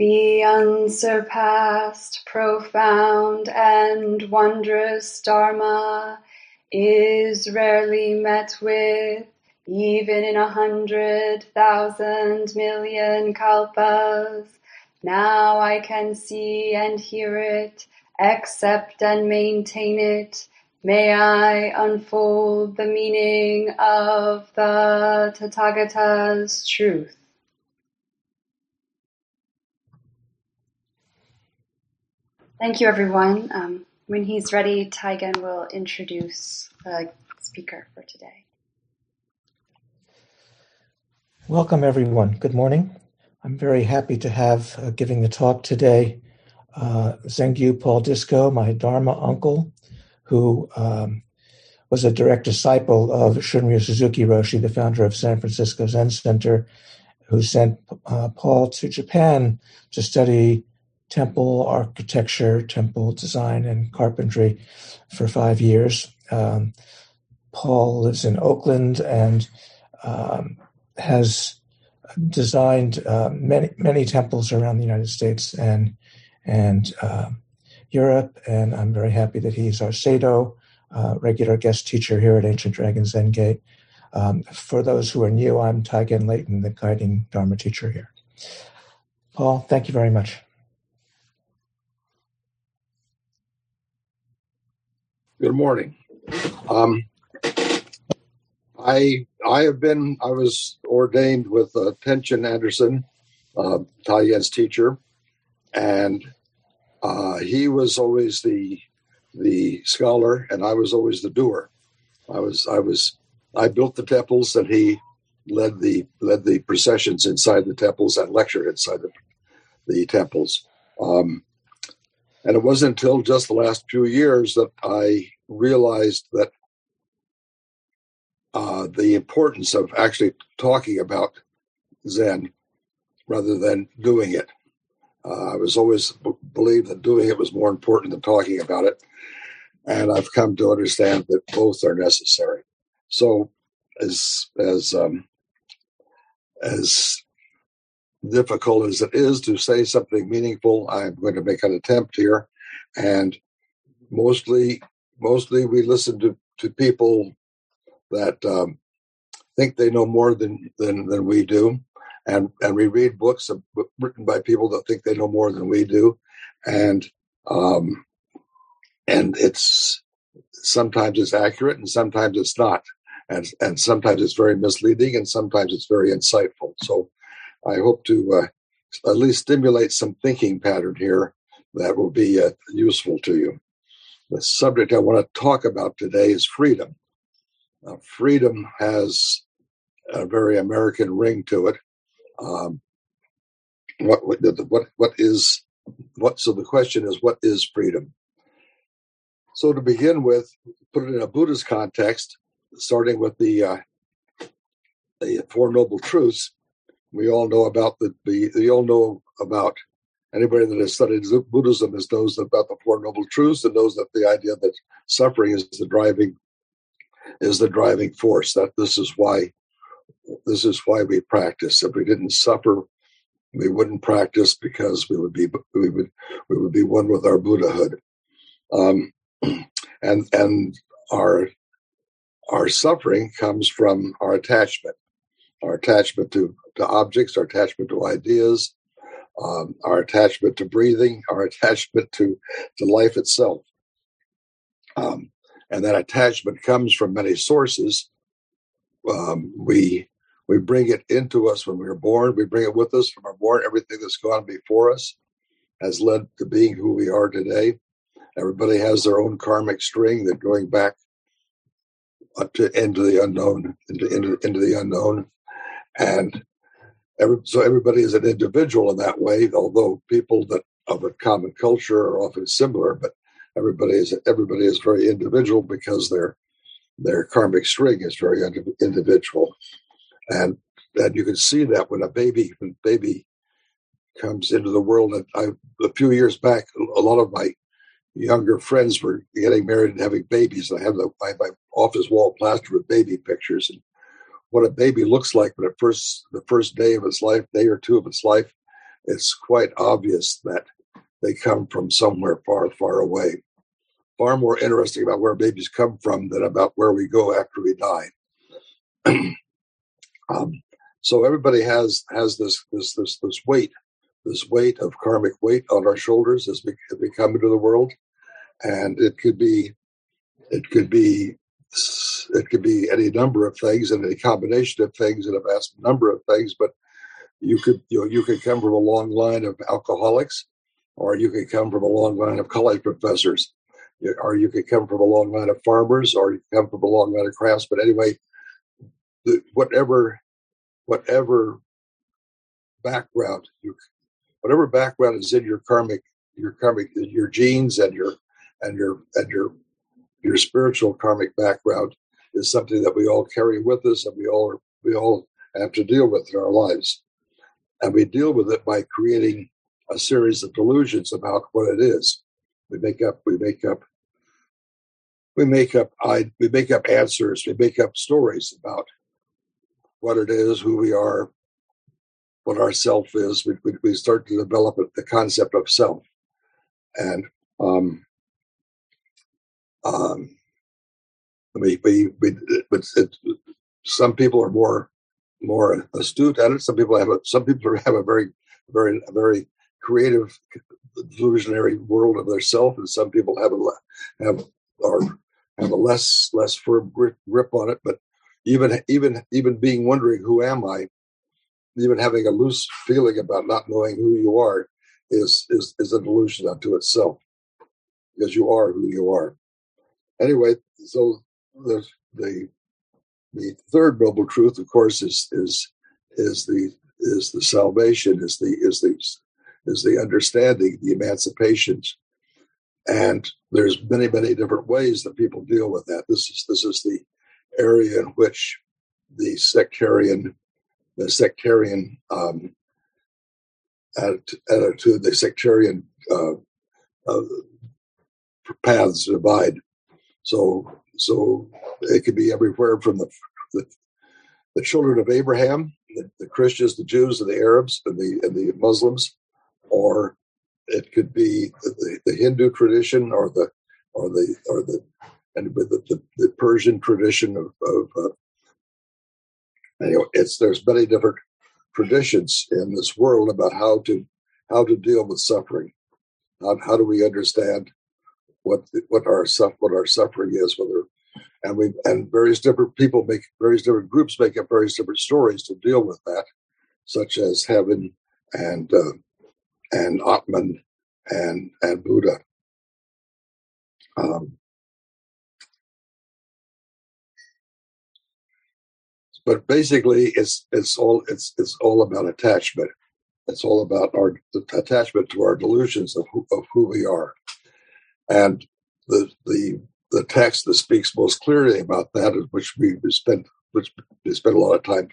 The unsurpassed, profound, and wondrous Dharma is rarely met with, even in a hundred thousand million kalpas. Now I can see and hear it, accept and maintain it. May I unfold the meaning of the Tathagata's truth. Thank you, everyone. Um, when he's ready, Taigen will introduce the speaker for today. Welcome, everyone. Good morning. I'm very happy to have uh, giving the talk today uh, Zengyu Paul Discoe, my Dharma uncle, who um, was a direct disciple of Shunryu Suzuki Roshi, the founder of San Francisco Zen Center, who sent uh, Paul to Japan to study temple architecture, temple design, and carpentry for five years. Um, Paul lives in Oakland and um, has designed uh, many many temples around the United States and and uh, Europe. And I'm very happy that he's our Sado uh, regular guest teacher here at Ancient Dragon Zen Gate. Um, for those who are new, I'm Taigen Leighton, the guiding Dharma teacher here. Paul, thank you very much. Good morning. Um, I I have been I was ordained with uh, Tenshin Anderson, uh, teacher, and uh, he was always the the scholar, and I was always the doer. I was I was I built the temples, and he led the led the processions inside the temples and lectured inside the the temples. Um, and it wasn't until just the last few years that I realized that uh, the importance of actually talking about Zen rather than doing it. Uh, I was always b- believed that doing it was more important than talking about it, and I've come to understand that both are necessary. So, as as um, as difficult as it is to say something meaningful, I'm going to make an attempt here. And mostly, mostly we listen to, to people that um, think they know more than, than, than we do. And, and we read books written by people that think they know more than we do. And, um, and it's sometimes it's accurate and sometimes it's not. And, and sometimes it's very misleading and sometimes it's very insightful. So I hope to uh, at least stimulate some thinking pattern here that will be uh, useful to you. The subject I want to talk about today is freedom. Now, freedom has a very American ring to it. Um, what, what what is what? So the question is, what is freedom? So to begin with, put it in a Buddhist context, starting with the uh, the Four Noble Truths we all know about the, the we all know about anybody that has studied Buddhism is knows about the Four Noble Truths and knows that the idea that suffering is the driving is the driving force. That this is why this is why we practice. If we didn't suffer, we wouldn't practice because we would be we would we would be one with our Buddhahood. Um, and and our our suffering comes from our attachment, our attachment to to objects, our attachment to ideas, um, our attachment to breathing, our attachment to, to life itself. Um, and that attachment comes from many sources. Um, we we bring it into us when we are born. We bring it with us from our born. Everything that's gone before us has led to being who we are today. Everybody has their own karmic string that going back up to into the unknown, into into, into the unknown, and every, so everybody is an individual in that way, although people that of a common culture are often similar, but everybody is everybody is very individual because their their karmic string is very individual, and and you can see that when a baby when baby comes into the world. And I, a few years back, a lot of my younger friends were getting married and having babies. and I have the, my, my office wall plastered with baby pictures and what a baby looks like when it first the first day of its life, day or two of its life. It's quite obvious that they come from somewhere far, far away. Far more interesting about where babies come from than about where we go after we die. um, so everybody has has this this this this weight this weight of karmic weight on our shoulders as we, as we come into the world, and it could be, it could be, it could be any number of things and any combination of things and a vast number of things. But you could, you know, you could come from a long line of alcoholics, or you could come from a long line of college professors, or you could come from a long line of farmers, or you come from a long line of crafts. But anyway, the, whatever, whatever background you whatever background is in your karmic, your karmic, your genes and your and your and your your spiritual karmic background is something that we all carry with us and we all we all have to deal with in our lives. And we deal with it by creating a series of delusions about what it is. We make up, we make up, we make up, I, we make up answers, we make up stories about what it is, who we are, what our self is, we, we, we start to develop the concept of self. And um, um, we, we, we but it, some people are more more astute at it. Some people have a some people have a very very very creative illusionary world of their self, and some people have a have or have a less less firm grip, grip on it. But even even even being wondering who am I even having a loose feeling about not knowing who you are is is is a delusion unto itself because you are who you are anyway so the the the third noble truth of course is is is the is the salvation is the is the is the understanding the emancipations and there's many many different ways that people deal with that this is this is the area in which the sectarian the sectarian um, attitude, the sectarian uh, uh, paths divide. So, so it could be everywhere from the the, the children of Abraham, the, the, Christians, the Jews, and the Arabs, and the and the Muslims, or it could be the, the Hindu tradition, or the or the or the and the, the, Persian tradition of, of uh, anyway, it's there's many different traditions in this world about how to how to deal with suffering. How, how do we understand what what our what our suffering is? Whether and we and various different people make various different groups make up various different stories to deal with that, such as heaven and uh, and Atman and and Buddha. Um, but basically it's it's all it's it's all about attachment it's all about our attachment to our delusions of who, of who we are and the the the text that speaks most clearly about that which we spent which we spent a lot of time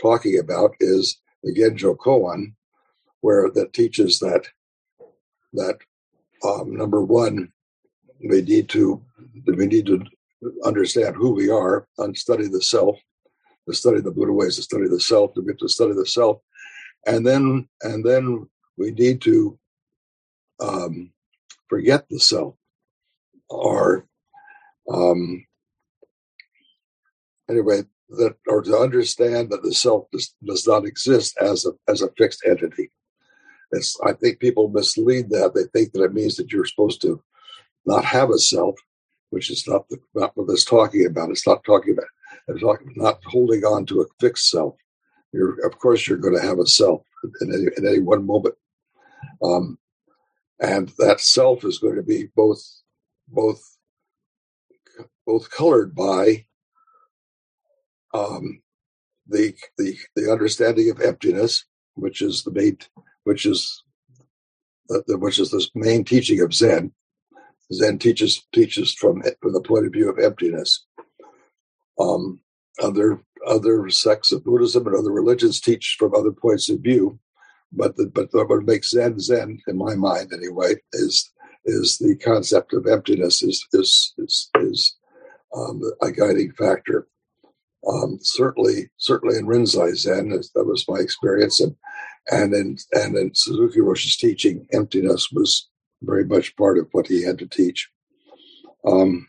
talking about is the Genjo Koan where that teaches that that um, number one we need to we need to understand who we are and study the self to study the Buddha ways, to study the self, to get to study the self, and then and then we need to um, forget the self, or um, anyway, that or to understand that the self does, does not exist as a as a fixed entity. It's, I think people mislead that. They think that it means that you're supposed to not have a self, which is not the, not what it's talking about. It's not talking about I'm talking not holding on to a fixed self. You're, of course, you're going to have a self in any, in any one moment, um, and that self is going to be both both both colored by um, the the the understanding of emptiness, which is the main, which is the, the, which is the main teaching of Zen, Zen teaches teaches from from the point of view of emptiness. Um, other other sects of Buddhism and other religions teach from other points of view, but the, but what makes Zen Zen in my mind anyway is is the concept of emptiness is is is, is um, a guiding factor. Um, certainly, certainly in Rinzai Zen, that was my experience, and and in and in Suzuki Roshi's teaching, emptiness was very much part of what he had to teach. Um,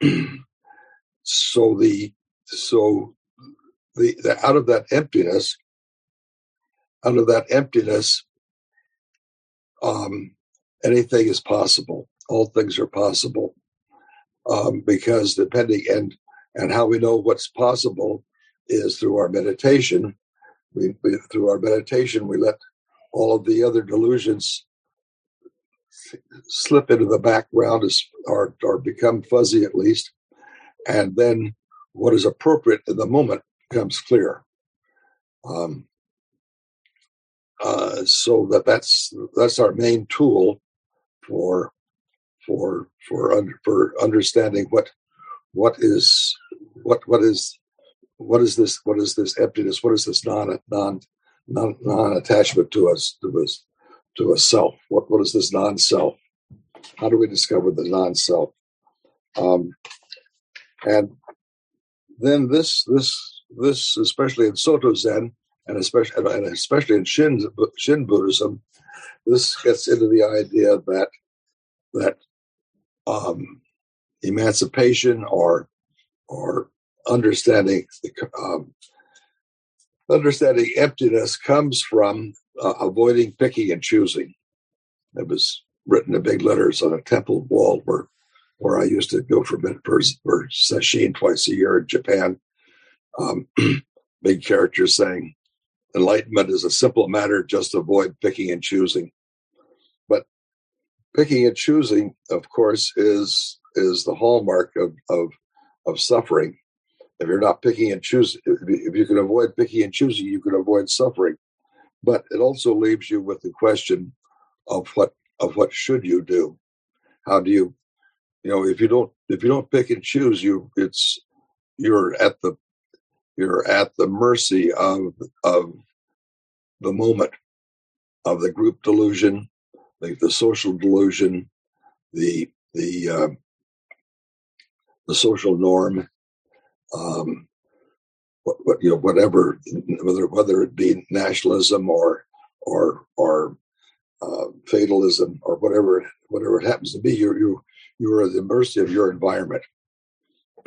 so the so the, the out of that emptiness, out of that emptiness, um, anything is possible. All things are possible um, because depending and and how we know what's possible is through our meditation. We, we through our meditation we let all of the other delusions slip into the background or, or become fuzzy at least. And then what is appropriate in the moment becomes clear. Um, uh, so that that's that's our main tool for for for under, for understanding what what is what what is what is this what is this emptiness? What is this non non non non attachment to us to us to a self? What what is this non self how do we discover the non self um, and then this this this especially in Soto Zen and especially and especially in Shin Shin Buddhism this gets into the idea that that um, emancipation or or understanding um, understanding emptiness comes from uh, avoiding picking and choosing. It was written in big letters on a temple wall where where I used to go for for, for sesshin twice a year in Japan. Um, big characters saying, "Enlightenment is a simple matter; just avoid picking and choosing." But picking and choosing, of course, is is the hallmark of of, of suffering. If you're not picking and choosing, if you can avoid picking and choosing, you can avoid suffering. But it also leaves you with the question of what of what should you do? How do you, you know, if you don't if you don't pick and choose, you it's you're at the you're at the mercy of of the moment of the group delusion the, the social delusion, the the uh, the social norm, um, what, what, you know, whatever, whether whether it be nationalism or or or uh, fatalism or whatever whatever it happens to be, you you you are at the mercy of your environment,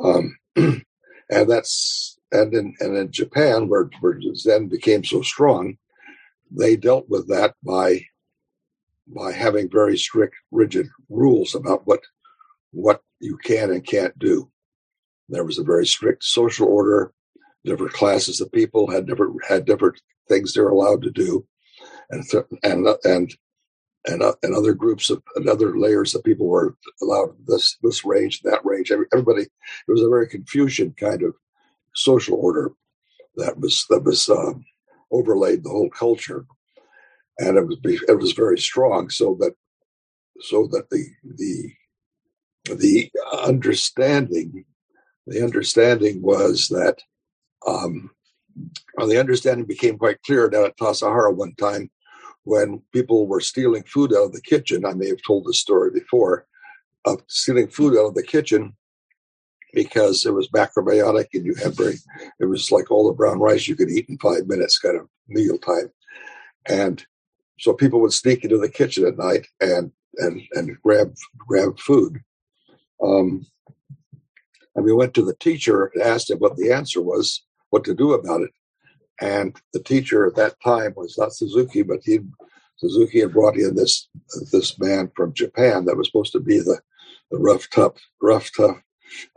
um, and that's and in and in Japan where where Zen became so strong, they dealt with that by by having very strict, rigid rules about what what you can and can't do. There was a very strict social order. Different classes of people had different had different things they're allowed to do, and and and and, uh, and other groups of and other layers of people were allowed this this range that range. Everybody, it was a very Confucian kind of social order that was that was um, overlaid the whole culture and it was it was very strong, so that so that the the the understanding the understanding was that um, well, the understanding became quite clear down at Tassajara one time when people were stealing food out of the kitchen. I may have told this story before of stealing food out of the kitchen because it was macrobiotic and you had very, it was like all the brown rice you could eat in five minutes kind of meal time. And so people would sneak into the kitchen at night and and and grab grab food. Um, and we went to the teacher and asked him what the answer was, what to do about it. And the teacher at that time was not Suzuki, but he Suzuki had brought in this this man from Japan that was supposed to be the, the rough tough rough tough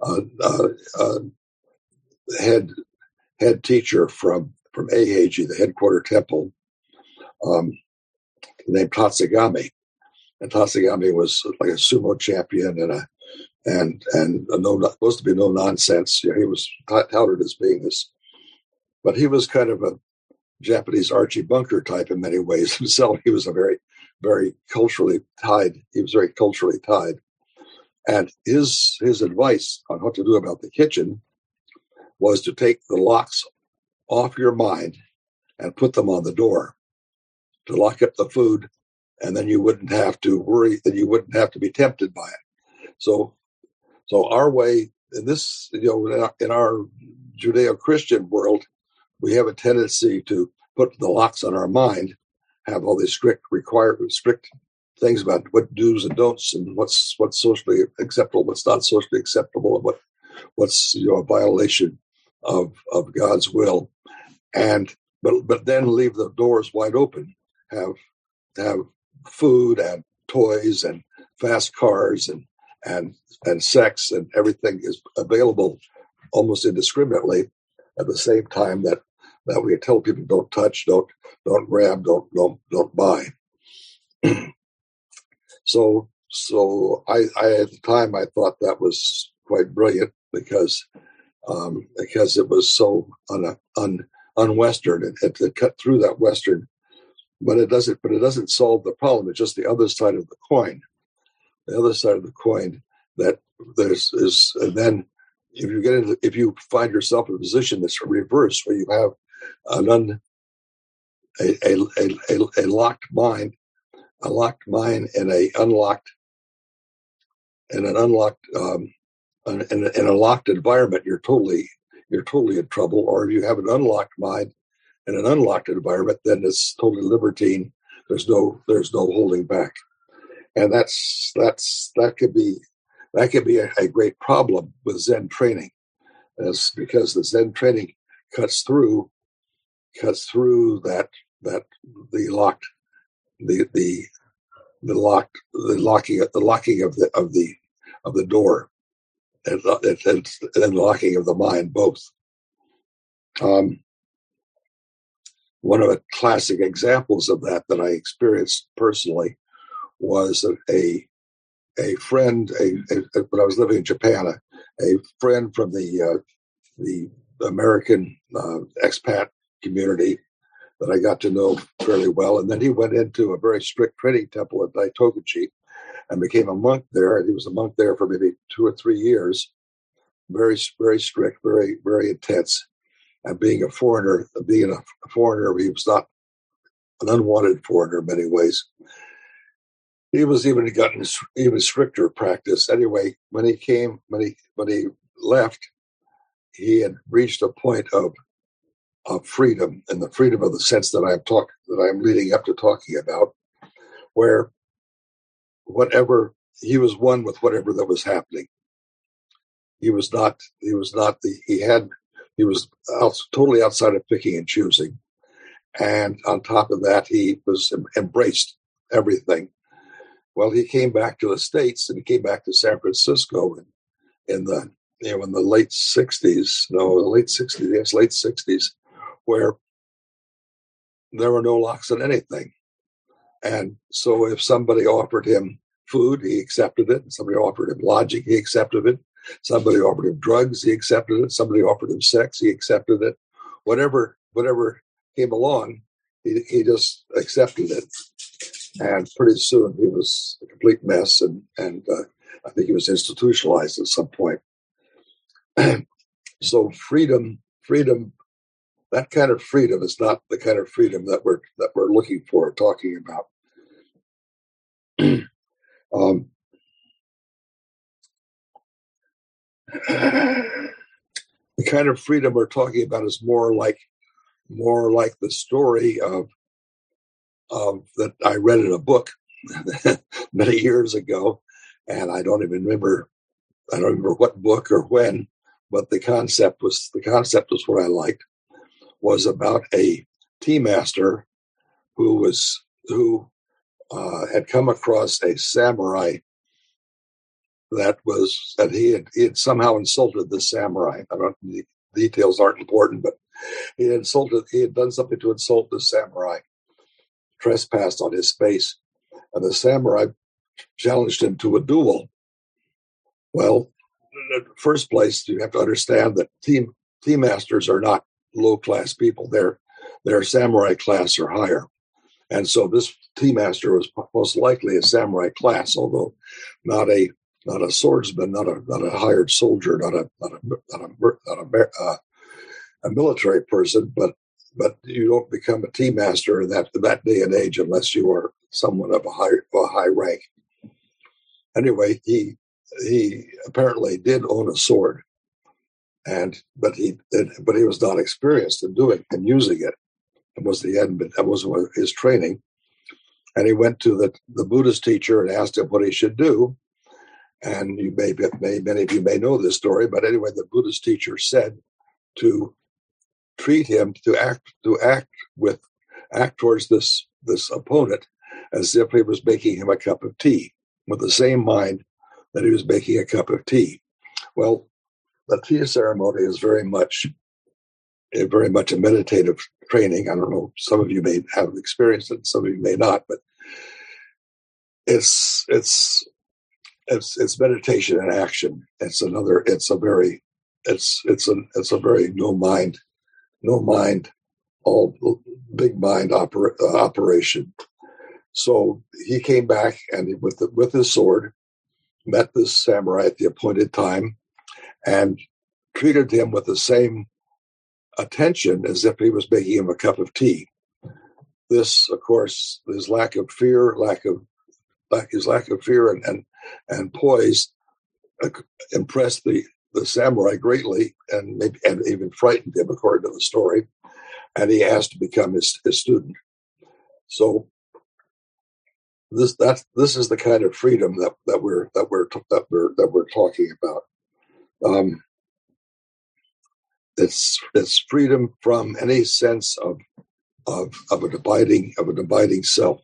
uh, uh, uh, head head teacher from from Eiheiji, the headquarter temple. Um, named Tatsugami. And Tatsugami was like a sumo champion and a and and a no supposed to be no nonsense. You know, he was touted as being this, but he was kind of a Japanese Archie Bunker type in many ways himself. He was a very very culturally tied. He was very culturally tied, and his his advice on what to do about the kitchen was to take the locks off your mind and put them on the door to lock up the food, and then you wouldn't have to worry that you wouldn't have to be tempted by it. So, so our way in this, you know, in our Judeo-Christian world, we have a tendency to put the locks on our mind, have all these strict required strict things about what do's and don'ts and what's what's socially acceptable, what's not socially acceptable, and what what's you know a violation of of God's will, and but but then leave the doors wide open, have have food and toys and fast cars and and and sex and everything is available almost indiscriminately at the same time that that we tell people don't touch, don't don't grab, don't don't don't buy. so so I, I at the time I thought that was quite brilliant because um, because it was so un, un, un-western and it, it cut through that western but it doesn't but it doesn't solve the problem it's just the other side of the coin the other side of the coin that there's is and then if you get into if you find yourself in a position that's reverse where you have an un a, a, a, a, locked mind a locked mind and a unlocked and an unlocked um, in, in a locked environment, you're totally you're totally in trouble. Or if you have an unlocked mind in an unlocked environment, then it's totally libertine. There's no there's no holding back, and that's that's that could be that could be a, a great problem with Zen training, as because the Zen training cuts through cuts through that that the locked the the the locked the locking the locking of the of the of the door and, and, and locking of the mind both. Um, one of the classic examples of that that I experienced personally was a a friend a, a when I was living in Japan a, a friend from the uh, the American uh, expat community that I got to know fairly well, and then he went into a very strict training temple at Daitokuji, and became a monk there. He was a monk there for maybe two or three years. Very, very strict, very, very intense. And being a foreigner, being a foreigner, he was not an unwanted foreigner in many ways. He was even gotten even stricter practice. Anyway, when he came, when he when he left, he had reached a point of of freedom and the freedom of the sense that I'm talking that I'm leading up to talking about, where whatever he was one with whatever that was happening. He was not. He was not the. He had. He was out, totally outside of picking and choosing, and on top of that, he was embraced everything. Well, he came back to the states, and he came back to San Francisco in, in the you know in the late '60s. No, the late '60s. Yes, late '60s, where there were no locks on anything. And so if somebody offered him food, he accepted it. Somebody offered him lodging, he accepted it. Somebody offered him drugs, he accepted it. Somebody offered him sex, he accepted it. Whatever, whatever came along, he, he just accepted it. And pretty soon he was a complete mess, and and uh, I think he was institutionalized at some point. so freedom, freedom, that kind of freedom is not the kind of freedom that we're that we're looking for, talking about. um, the kind of freedom we're talking about is more like more like the story of of that I read in a book many years ago, and I don't even remember I don't remember what book or when, but the concept was the concept was what I liked was about a tea master who was who uh, had come across a samurai that was that he had he had somehow insulted the samurai. I don't the details aren't important, but he had insulted he had done something to insult the samurai, trespassed on his space, and the samurai challenged him to a duel. Well, first place, you have to understand that team team masters are not low class people. They're they're samurai class or higher. And so this tea master was most likely a samurai class, although not a not a swordsman, not a not a hired soldier, not a not a not a, not a, uh, a military person, but but you don't become a tea master in that that day and age unless you are someone of a high a high rank. Anyway, he he apparently did own a sword, and but he but he was not experienced in doing and using it. It was the end. But that was his training, and he went to the the Buddhist teacher and asked him what he should do. And you may, may many of you may know this story, but anyway, the Buddhist teacher said to treat him to act to act with act towards this this opponent as if he was making him a cup of tea with the same mind that he was making a cup of tea. Well, the tea ceremony is very much a very much a meditative training. I don't know, some of you may have experienced it, some of you may not, but it's it's it's it's meditation and action. It's another it's a very it's it's a it's a very no mind no mind all big mind opera, uh, operation. So he came back and with the, with his sword met this samurai at the appointed time and treated him with the same attention as if he was making him a cup of tea. This, of course, his lack of fear, lack of lack, his lack of fear and and, and poise uh, impressed the the samurai greatly and maybe and even frightened him, according to the story. And he asked to become his, his student. So this that this is the kind of freedom that, that we're that we're that we're that we're talking about. Um, it's it's freedom from any sense of of of a dividing of a dividing self,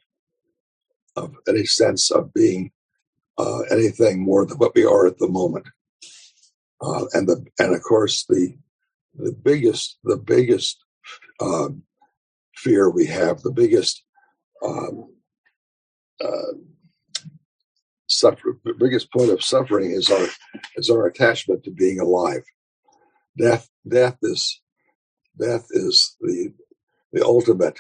of any sense of being uh, anything more than what we are at the moment. Uh, and the and of course the the biggest the biggest um, fear we have, the biggest um, uh, suffer, the biggest point of suffering is our is our attachment to being alive. Death death is death is the the ultimate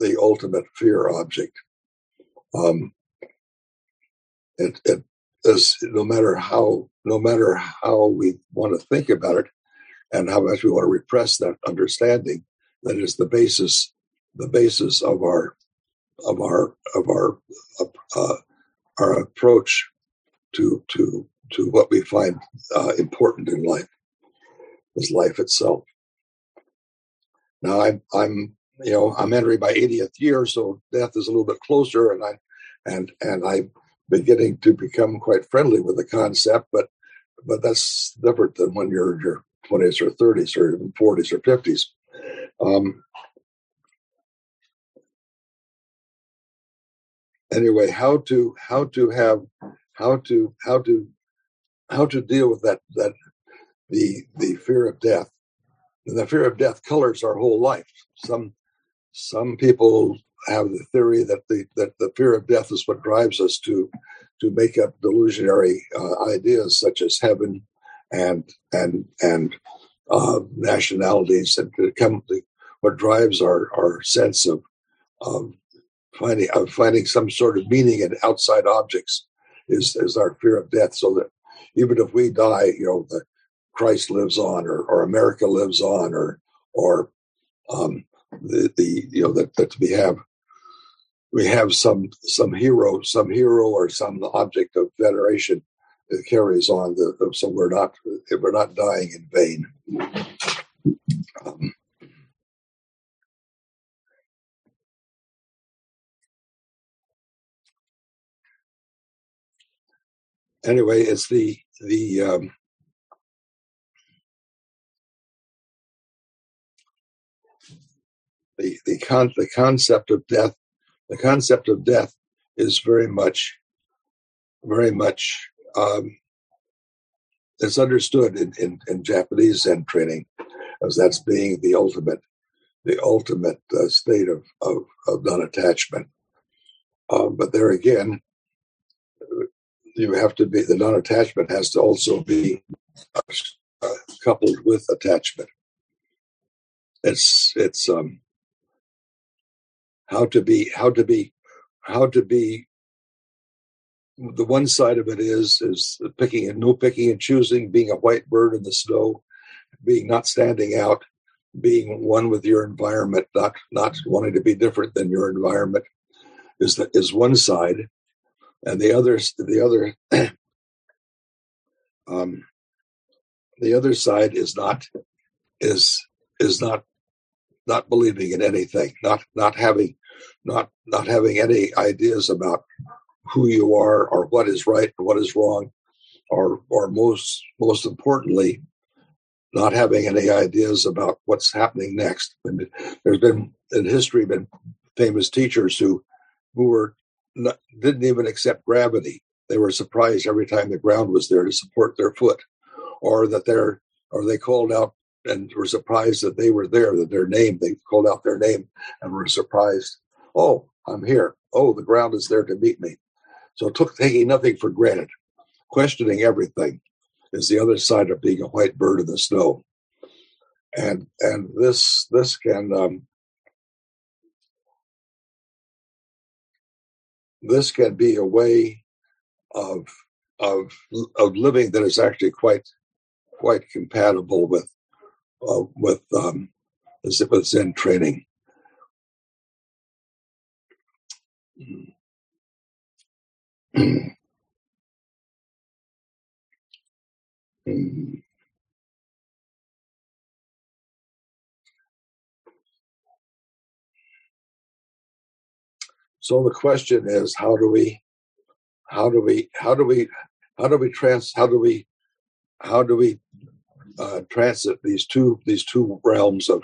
the ultimate fear object. Um, it, it is no matter how no matter how we want to think about it and how much we want to repress that understanding, that is the basis the basis of our of our of our uh, our approach to to to what we find uh, important in life is life itself. Now I'm I'm you know I'm entering my 80th year, so death is a little bit closer, and I and and I'm beginning to become quite friendly with the concept, but but that's different than when you're in your 20s or 30s or even 40s or 50s. Um, anyway, how to how to have how to how to how to deal with that that the the fear of death. And the fear of death colors our whole life. Some some people have the theory that the that the fear of death is what drives us to to make up delusionary uh, ideas such as heaven and and and uh, nationalities and to come to what drives our our sense of of finding of finding some sort of meaning in outside objects is is our fear of death so that even if we die you know the Christ lives on or, or America lives on or or um, the, the you know that, that we have we have some some hero some hero or some object of veneration that carries on the so we're not we're not dying in vain. Um, anyway it's the the um, the the con the concept of death the concept of death is very much very much um, it's understood in, in, in Japanese Zen training as that's being the ultimate the ultimate uh, state of, of, of non-attachment. Um, but there again, you have to be the non-attachment has to also be uh, coupled with attachment. It's it's um, how to be how to be how to be the one side of it is is picking and no picking and choosing, being a white bird in the snow, being not standing out, being one with your environment, not not wanting to be different than your environment, is that is one side, and the other the other um, the other side is not is is not not believing in anything, not not having not not having any ideas about who you are or what is right or what is wrong, or or most most importantly, not having any ideas about what's happening next. And there's been in history been famous teachers who who were not, didn't even accept gravity. They were surprised every time the ground was there to support their foot, or that they're or they called out and were surprised that they were there, that their name, they called out their name and were surprised. Oh, I'm here. Oh, the ground is there to meet me. So took taking nothing for granted, questioning everything is the other side of being a white bird in the snow. And and this this can um, this can be a way of of of living that is actually quite quite compatible with uh, with um, with Zen training. So the question is, how do we, how do we, how do we, how do we trans, how do we, how do we uh, transit these two these two realms of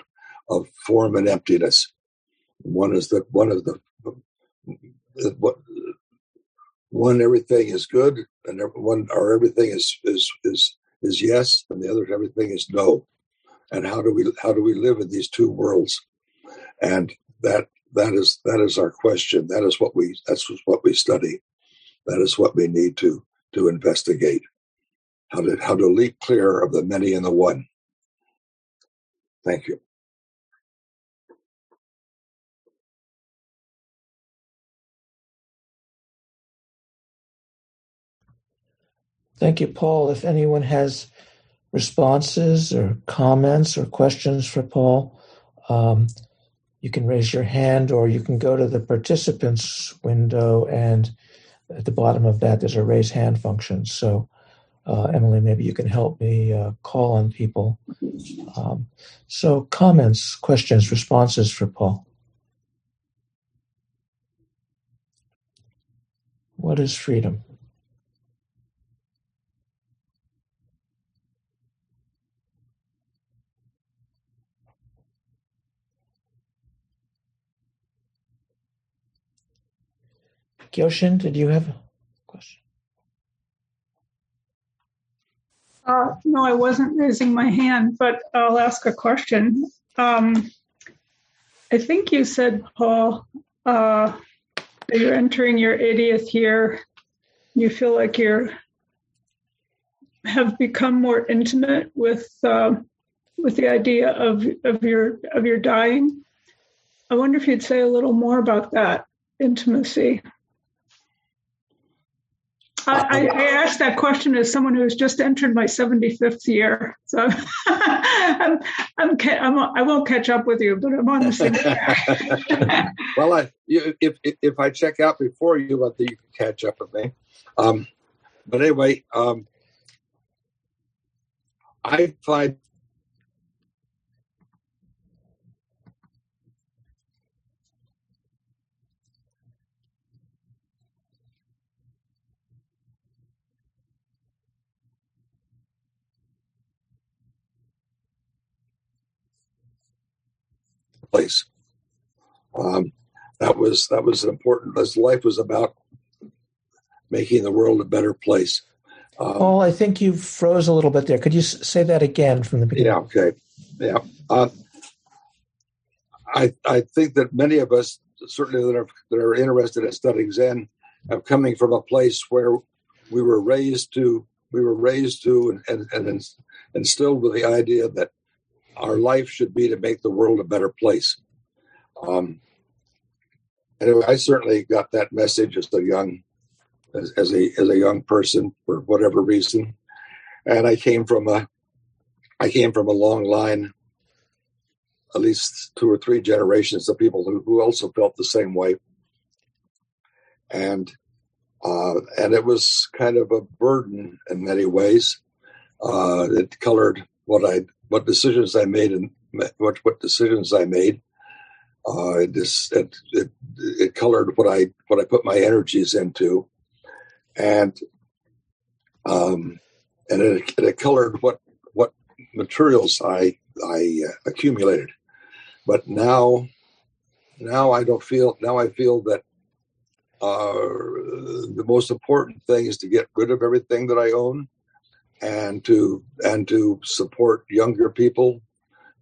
of form and emptiness? One is that one of the what one everything is good and one or everything is is is is yes and the other everything is no and how do we how do we live in these two worlds and that that is that is our question. That is what we that's what we study. That is what we need to to investigate. How to how to leap clear of the many and the one. Thank you. Thank you, Paul. If anyone has responses or comments or questions for Paul, um, you can raise your hand or you can go to the participants window and at the bottom of that there's a raise hand function. So, uh, Emily, maybe you can help me uh, call on people. Um, so, comments, questions, responses for Paul. What is freedom? Kyoshin, did you have a question? Uh, no, I wasn't raising my hand, but I'll ask a question. Um, I think you said, Paul, uh, that you're entering your 80th year. You feel like you're have become more intimate with uh, with the idea of of your of your dying. I wonder if you'd say a little more about that intimacy. I, I, asked that question as someone who's just entered my 75th year. So I'm, I'm, I'm, I won't catch up with you, but I'm on the same track. well, I, if, if I check out before you, I think you can catch up with me. Um, but anyway, um, I find place. Um, that was that was important. As life was about making the world a better place. Um, Paul, I think you froze a little bit there. Could you say that again from the beginning? Yeah. Okay. Yeah. Uh, I I think that many of us, certainly that are that are interested in studying Zen, have coming from a place where we were raised to we were raised to and, and, and instilled with the idea that our life should be to make the world a better place. Um, anyway, I certainly got that message as a young as, as a as a young person for whatever reason, and I came from a I came from a long line, at least two or three generations of people who, who also felt the same way, and uh, and it was kind of a burden in many ways. Uh, it colored what I what decisions I made and what what decisions I made. Uh, it, it, it it colored what I what I put my energies into, and um, and it, it colored what what materials I I uh, accumulated. But now, now I don't feel. Now I feel that uh, the most important thing is to get rid of everything that I own, and to and to support younger people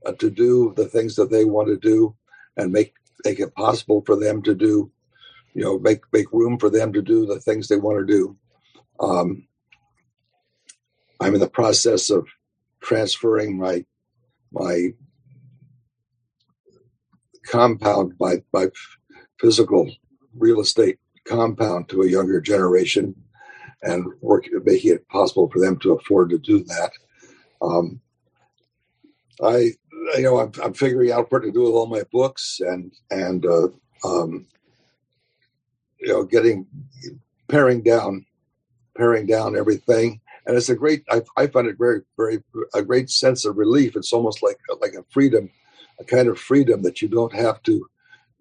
uh, to do the things that they want to do, and make make it possible for them to do, you know, make make room for them to do the things they want to do. Um, I'm in the process of transferring my my compound, my my physical real estate compound to a younger generation and work making it possible for them to afford to do that. Um, I, you know, I'm, I'm, figuring out what to do with all my books and and uh, um, you know, getting paring down, paring down everything. And it's a great. I, I find it very, very a great sense of relief. It's almost like like a freedom, a kind of freedom that you don't have to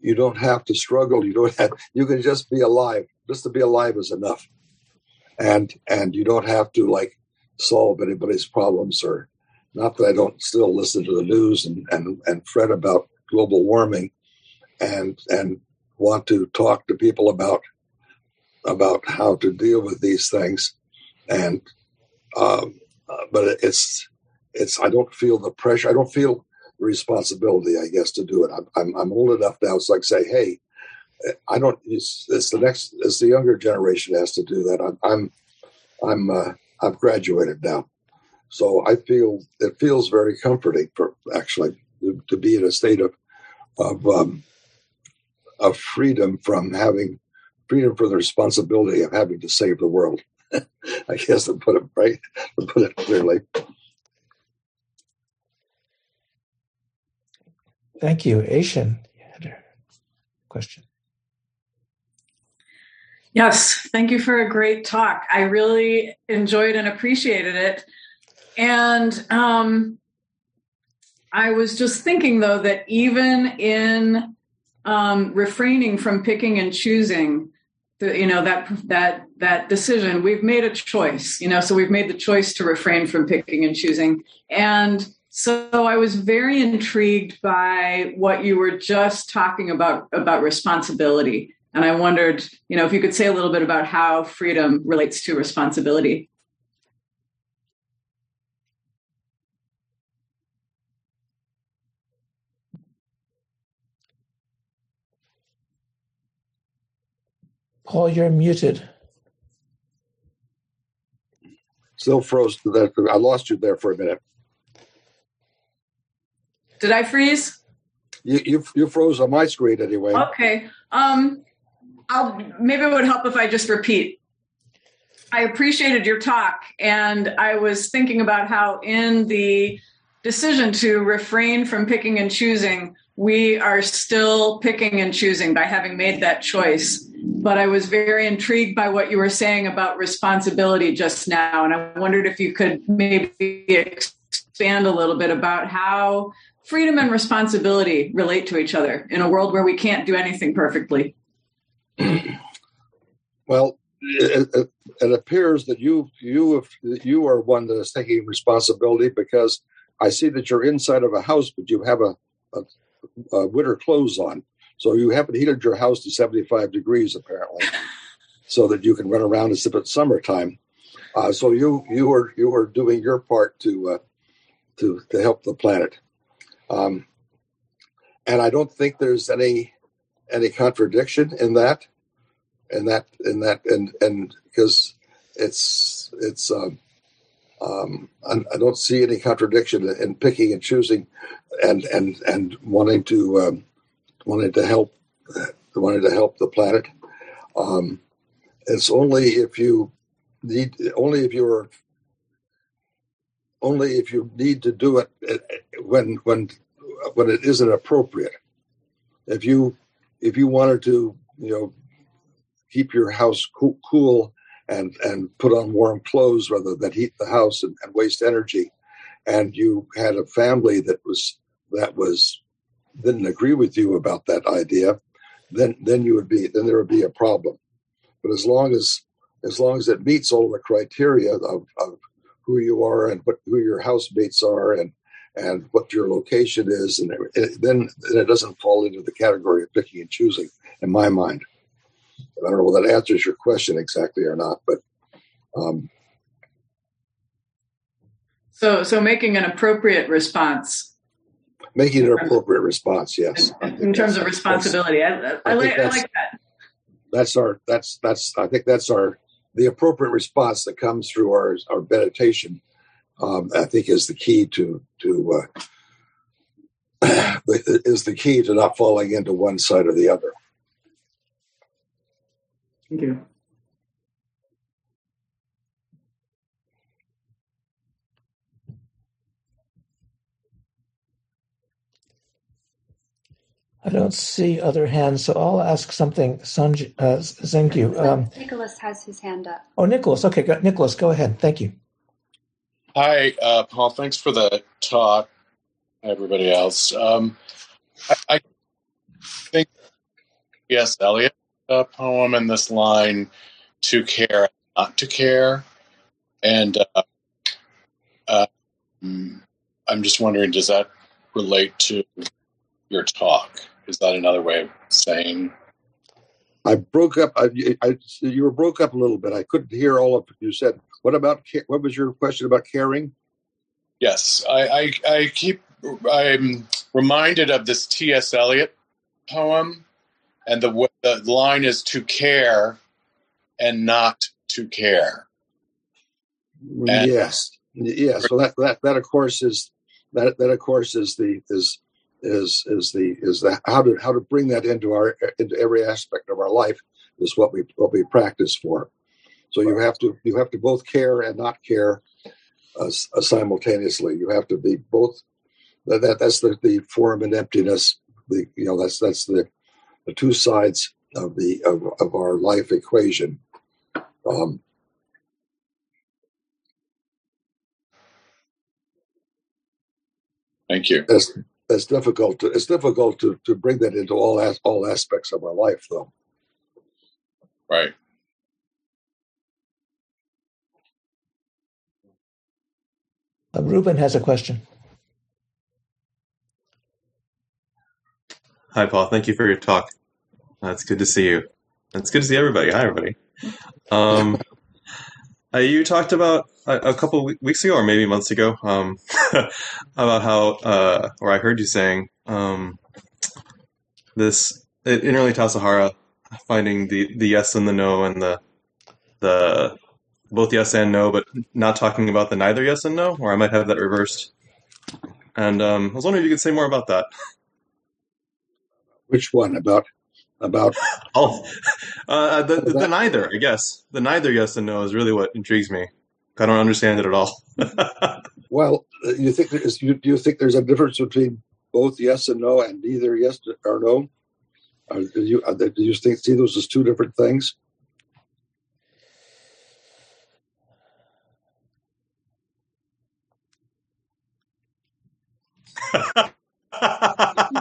you don't have to struggle. You don't have, you can just be alive. Just to be alive is enough. And, and you don't have to like solve anybody's problems or not that I don't still listen to the news and, and, and fret about global warming and, and want to talk to people about, about how to deal with these things. And, um, but it's, it's, I don't feel the pressure. I don't feel responsibility, I guess, to do it. I'm, I'm, I'm old enough now. It's like say, hey, I don't. It's, it's, the next. It's the younger generation has to do that. I'm. I'm. I'm uh, I've graduated now, so I feel it feels very comforting for actually to, to be in a state of of um, of freedom from having freedom from the responsibility of having to save the world. I guess to put it right, to put it clearly. Thank you. Asian, question. Yes, thank you for a great talk. I really enjoyed and appreciated it. And um, I was just thinking, though, that even in um, refraining from picking and choosing, the, you know that that that decision, we've made a choice. You know, so we've made the choice to refrain from picking and choosing, and so I was very intrigued by what you were just talking about about responsibility. And I wondered, you know, if you could say a little bit about how freedom relates to responsibility. Paul, you're muted. Still froze. That I lost you there for a minute. Did I freeze? You you, you froze on my screen anyway. Okay. Um, I'll maybe it would help if I just repeat. I appreciated your talk, and I was thinking about how in the decision to refrain from picking and choosing, we are still picking and choosing by having made that choice. But I was very intrigued by what you were saying about responsibility just now, and I wondered if you could maybe expand a little bit about how freedom and responsibility relate to each other in a world where we can't do anything perfectly? Well, it, it, it appears that you you have, you are one that is taking responsibility because I see that you're inside of a house, but you have a, a, a winter clothes on, so you haven't heated your house to 75 degrees apparently, so that you can run around as if it's summertime. Uh, so you you are you are doing your part to uh, to to help the planet. Um, and I don't think there's any any contradiction in that, in that, in that, and and because it's it's um, um, I, don't see any contradiction in picking and choosing, and and and wanting to um, wanting to help wanting to help the planet. Um, it's only if you need, only if you're, only if you need to do it uh, when when when it isn't appropriate. If you if you wanted to, you know, keep your house cool, cool and and put on warm clothes rather than heat the house and, and waste energy, and you had a family that was that was didn't agree with you about that idea, then then you would be then there would be a problem. But as long as as long as it meets all the criteria of, of who you are and what who your housemates are and and what your location is, and it, then it doesn't fall into the category of picking and choosing, in my mind. I don't know whether that answers your question exactly or not, but um, so so making an appropriate response making an appropriate response. Yes, in terms of responsibility, I, I, I, like, I like that. That's our. That's that's. I think that's our the appropriate response that comes through our our meditation. Um, I think is the key to to uh, is the key to not falling into one side or the other. Thank you. I don't see other hands, so I'll ask something. Sanj, uh, Zengyu. Um, Nicholas has his hand up. Oh, Nicholas. Okay, go, Nicholas, go ahead. Thank you. Hi, uh, Paul. Thanks for the talk. Everybody else. Um, I, I, think yes, Eliot uh, poem in this line, "To care, not to care," and uh, uh, I'm just wondering, does that relate to your talk? Is that another way of saying? I broke up. I, I, you were broke up a little bit. I couldn't hear all of what you said. What about what was your question about caring? Yes, I, I, I keep. I'm reminded of this T.S. Eliot poem, and the the line is to care and not to care. Mm, and yes, yes. So that that that of course is that that of course is the is is is the is the how to how to bring that into our into every aspect of our life is what we what we practice for. So you have to you have to both care and not care uh, uh, simultaneously. You have to be both. That, that that's the, the form and emptiness. The you know that's that's the the two sides of the of, of our life equation. Um, Thank you. As, it's difficult to it's difficult to, to bring that into all as, all aspects of our life though right uh, Ruben has a question. Hi paul. Thank you for your talk. Uh, it's good to see you. It's good to see everybody. Hi everybody. Um, uh, you talked about a, a couple weeks ago, or maybe months ago, um, about how, uh, or I heard you saying um, this in early Tassajara, finding the the yes and the no, and the the both yes and no, but not talking about the neither yes and no, or I might have that reversed. And um, I was wondering if you could say more about that. Which one about about? oh, uh, the, the, the neither, I guess. The neither yes and no is really what intrigues me. I don't understand it at all. well, uh, you think there's, you, do you think there's a difference between both yes and no and neither yes or no? Uh, do you do you think see those as two different things?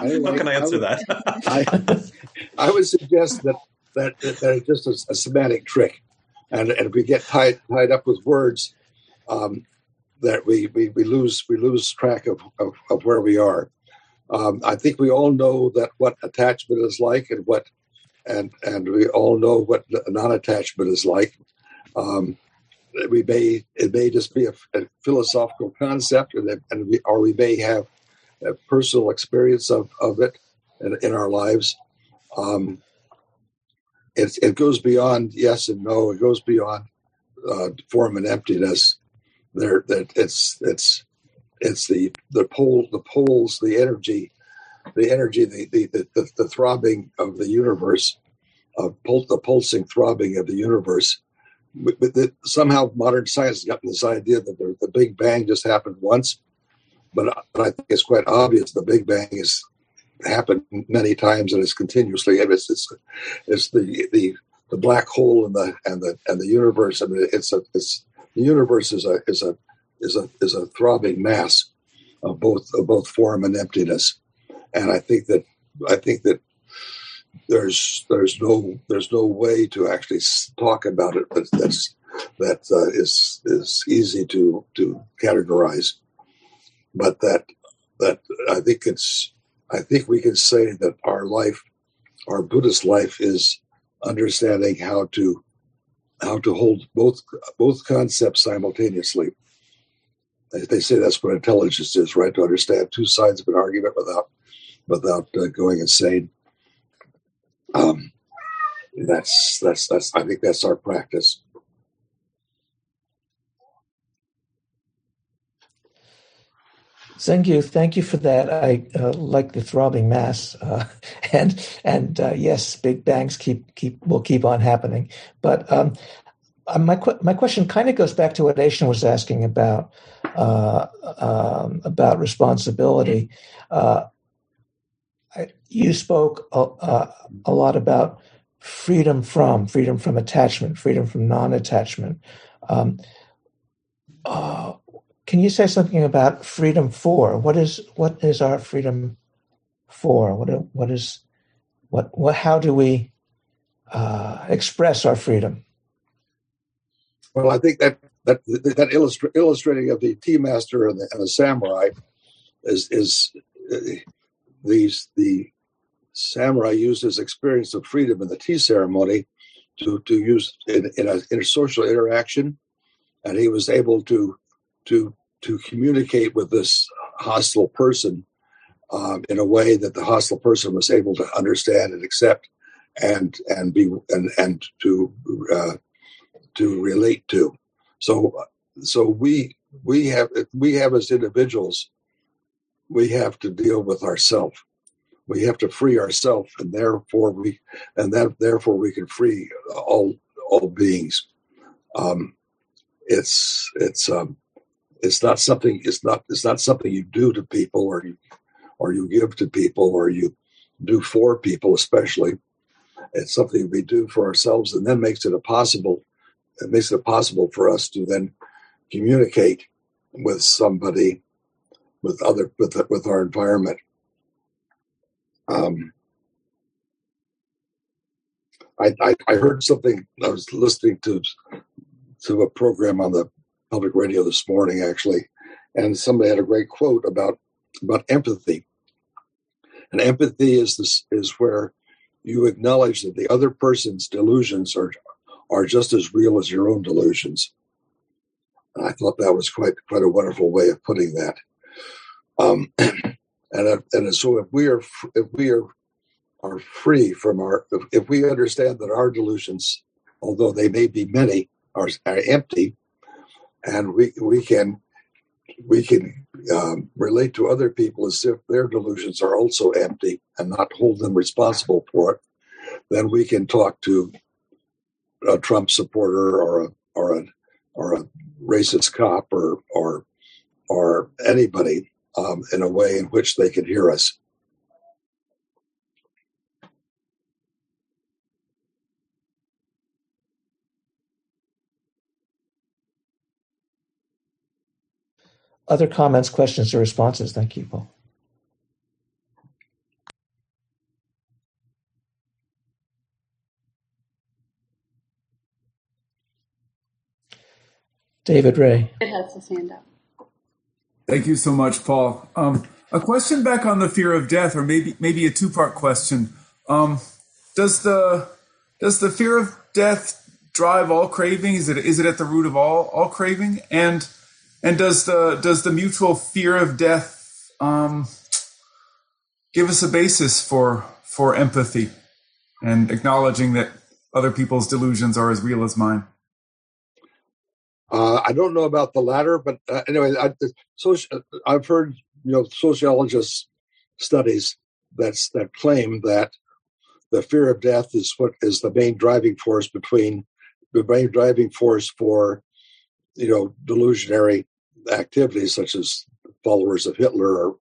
Anyway, How can I answer I would, that? I, I, would suggest that that, that, that it's just a, a semantic trick and and if we get tied tied up with words, um, that we, we we lose we lose track of of, of where we are. Um, I think we all know that what attachment is like, and what and and we all know what non-attachment is like. Um, we may it may just be a, a philosophical concept, and, and we, or we may have personal experience of, of it in, in our lives. Um, it, it goes beyond yes and no. It goes beyond uh, form and emptiness. There, that it's it's it's the the pole the poles the energy the energy, the the, the, the throbbing of the universe, uh, pul- the pulsing throbbing of the universe. But, but the, somehow modern science has gotten this idea that the, the Big Bang just happened once, but, but I think it's quite obvious the Big Bang has happened many times and it's continuously. It's it's, it's the the the black hole and the and the and the universe. I mean, it's a it's the universe is a is a is a is a throbbing mass of both of both form and emptiness, and I think that I think that there's there's no there's no way to actually talk about it that that's that uh, is is easy to to categorize, but that that I think it's I think we can say that our life, our Buddhist life, is understanding how to how to hold both both concepts simultaneously. They say that's what intelligence is, right? To understand two sides of an argument without without uh, going insane. Um, that's that's that's. I think that's our practice. Zengyu, thank you for that. I uh, like the throbbing mass, uh, and and uh, yes, big bangs keep keep will keep on happening. But um, uh, my my question kind of goes back to what Asian was asking about uh, um, about responsibility. Uh, I, you spoke a, a, lot about freedom from freedom from attachment, freedom from non-attachment. Um, can you say something about freedom for? What is what is our freedom for? What what is what what? How do we uh, express our freedom? Well, I think that that that illustra- illustrating of the tea master and the, and the samurai is is uh, these the samurai used his experience of freedom in the tea ceremony to to use in, in a, in a social interaction, and he was able to to to communicate with this hostile person um, in a way that the hostile person was able to understand and accept and and be and and to uh, to relate to. So so we we have we have as individuals we have to deal with ourselves. We have to free ourselves, and therefore we and that therefore we can free all all beings. Um, it's it's um, it's not something it's not it's not something you do to people or you or you give to people or you do for people especially. It's something we do for ourselves and then makes it a possible it makes it possible for us to then communicate with somebody with other with with our environment. Um, I, I, I heard something I was listening to to a program on the public radio this morning, actually, and somebody had a great quote about about empathy. And empathy is this is where you acknowledge that the other person's delusions are are just as real as your own delusions. And I thought that was quite quite a wonderful way of putting that. Um, and and so if we are if we are are free from our if, if we understand that our delusions, although they may be many, are, are empty, and we we can we can um, relate to other people as if their delusions are also empty and not hold them responsible for it, then we can talk to a Trump supporter or a or a or a racist cop or or or anybody um, in a way in which they can hear us. Other comments, questions, or responses? Thank you, Paul. David Ray. It has his hand up. Thank you so much, Paul. Um, a question back on the fear of death, or maybe maybe a two part question. Um, does the does the fear of death drive all craving? Is it is it at the root of all all craving? And and does the does the mutual fear of death um, give us a basis for for empathy and acknowledging that other people's delusions are as real as mine? Uh, I don't know about the latter, but uh, anyway, I, social, I've heard you know sociologists studies that's that claim that the fear of death is what is the main driving force between the main driving force for you know delusionary activities such as followers of Hitler or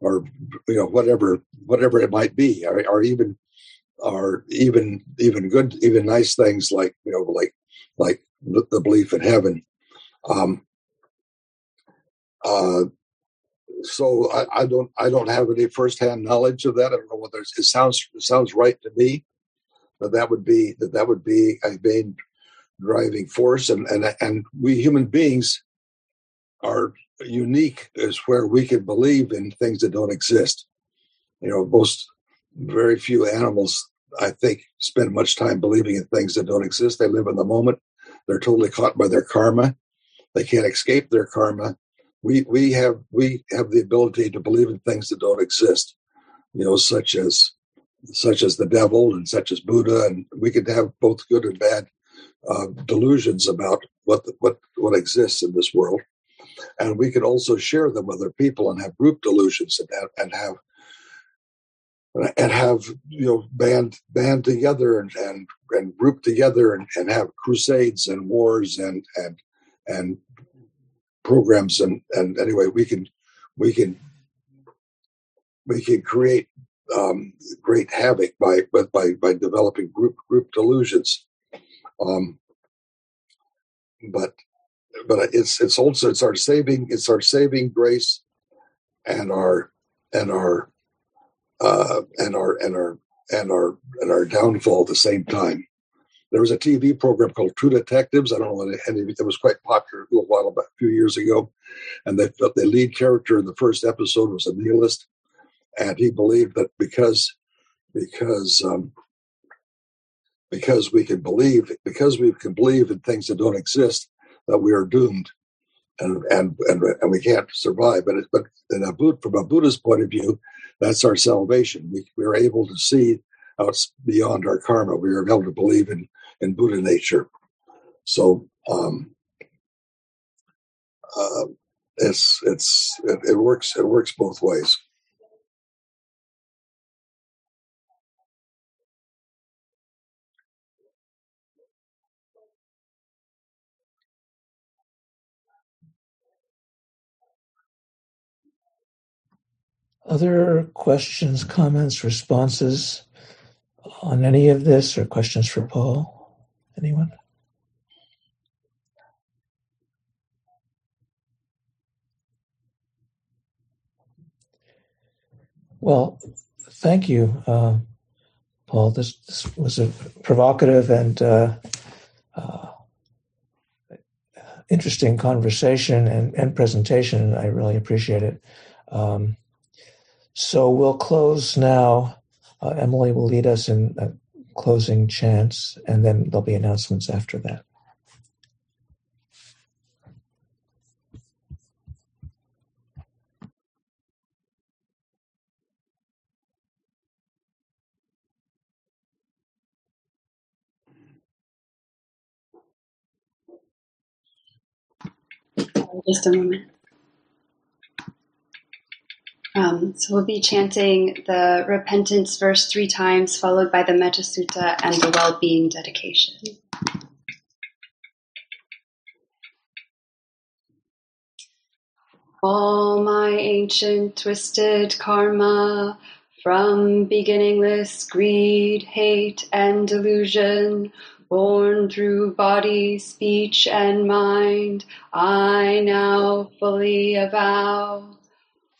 or you know whatever whatever it might be or, or even or even even good even nice things like you know like like the, belief in heaven um uh so I, I, don't I don't have any firsthand knowledge of that. I don't know whether it sounds it sounds right to me that that would be that that would be a main driving force, and and and we human beings are unique is where we can believe in things that don't exist. You know, most very few animals I think spend much time believing in things that don't exist. They live in the moment. They're totally caught by their karma. They can't escape their karma we we have we have the ability to believe in things that don't exist you know such as such as the devil and such as buddha and we could have both good and bad uh, delusions about what the, what what exists in this world. And we could also share them with other people and have group delusions and have, and have and have you know band band together and and, and group together and, and have crusades and wars and and and programs and and anyway we can we can we can create um, great havoc by by by developing group group delusions um, but but it's it's also it's our saving it's our saving grace and our and our uh, and our and our and our and our downfall at the same time. There was a TV program called True Detectives. I don't know any of it was quite popular a little while about a few years ago, and the the lead character in the first episode was a nihilist, and he believed that because because um, because we can believe because we can believe in things that don't exist that we are doomed and and and, and we can't survive but it, but in a, from a buddhist point of view that's our salvation we, we are able to see out beyond our karma we are able to believe in in Buddha nature. So um, uh, it's it's it, it works it works both ways. Other questions, comments, responses on any of this, or questions for Paul? Anyone? Well, thank you, uh, Paul. This, this, was a provocative and uh, uh, interesting conversation and, and, presentation. I really appreciate it. Um, so we'll close now. Uh, Emily will lead us in a closing chants, and then there'll be announcements after that. Just a moment. Um, so we'll be chanting the repentance verse three times, followed by the Metta Sutta and the well-being dedication. All my ancient twisted karma from beginningless greed, hate, and delusion, born through body, speech, and mind, I now fully avow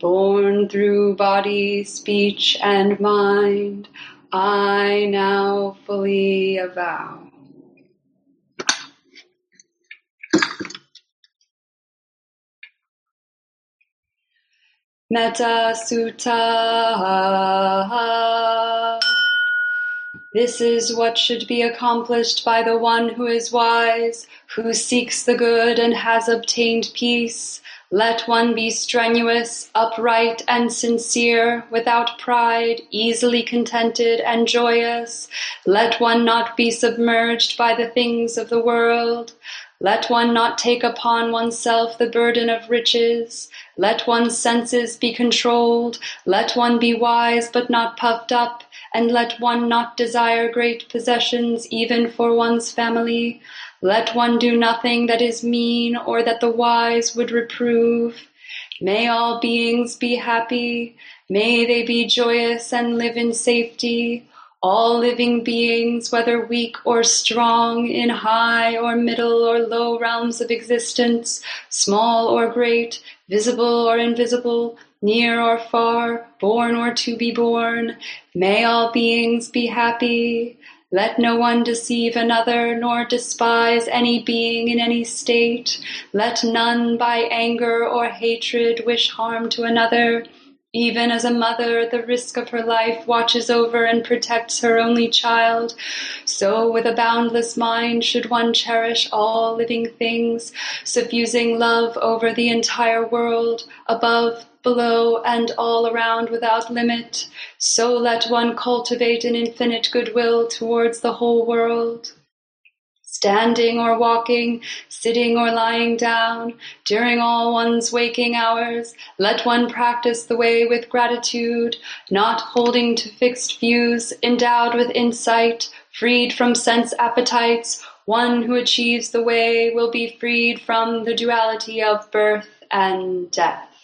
born through body, speech, and mind, I now fully avow. Metta Sutta This is what should be accomplished by the one who is wise, who seeks the good and has obtained peace. Let one be strenuous, upright, and sincere, without pride, easily contented and joyous. Let one not be submerged by the things of the world. Let one not take upon oneself the burden of riches. Let one's senses be controlled. Let one be wise but not puffed up. And let one not desire great possessions even for one's family. Let one do nothing that is mean or that the wise would reprove. May all beings be happy. May they be joyous and live in safety. All living beings, whether weak or strong, in high or middle or low realms of existence, small or great, visible or invisible, near or far, born or to be born, may all beings be happy. Let no one deceive another, nor despise any being in any state. Let none by anger or hatred wish harm to another. Even as a mother at the risk of her life watches over and protects her only child, so with a boundless mind should one cherish all living things, suffusing love over the entire world, above, below, and all around without limit. So let one cultivate an infinite goodwill towards the whole world standing or walking, sitting or lying down, during all one's waking hours, let one practice the way with gratitude, not holding to fixed views, endowed with insight, freed from sense appetites. One who achieves the way will be freed from the duality of birth and death.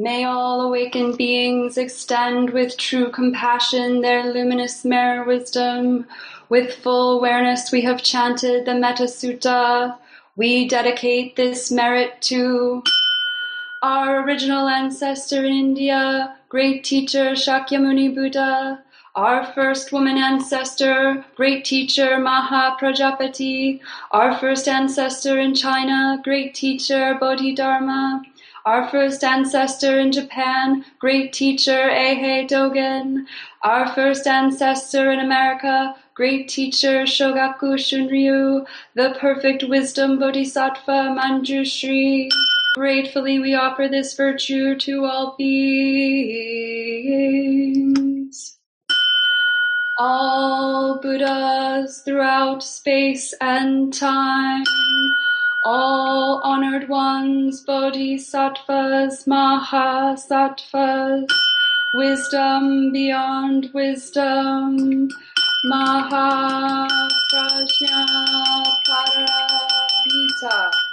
May all awakened beings extend with true compassion their luminous mirror wisdom. With full awareness, we have chanted the Metta Sutta. We dedicate this merit to our original ancestor in India, great teacher Shakyamuni Buddha, our first woman ancestor, great teacher Maha Prajapati, our first ancestor in China, great teacher Bodhidharma, our first ancestor in Japan, great teacher Eihei Dogen, our first ancestor in America, great teacher Shogaku Shunryu, the perfect wisdom Bodhisattva Manjushri. Gratefully we offer this virtue to all beings. All Buddhas throughout space and time all honored ones, bodhisattvas, mahasattvas, wisdom beyond wisdom, mahaprajna paramita.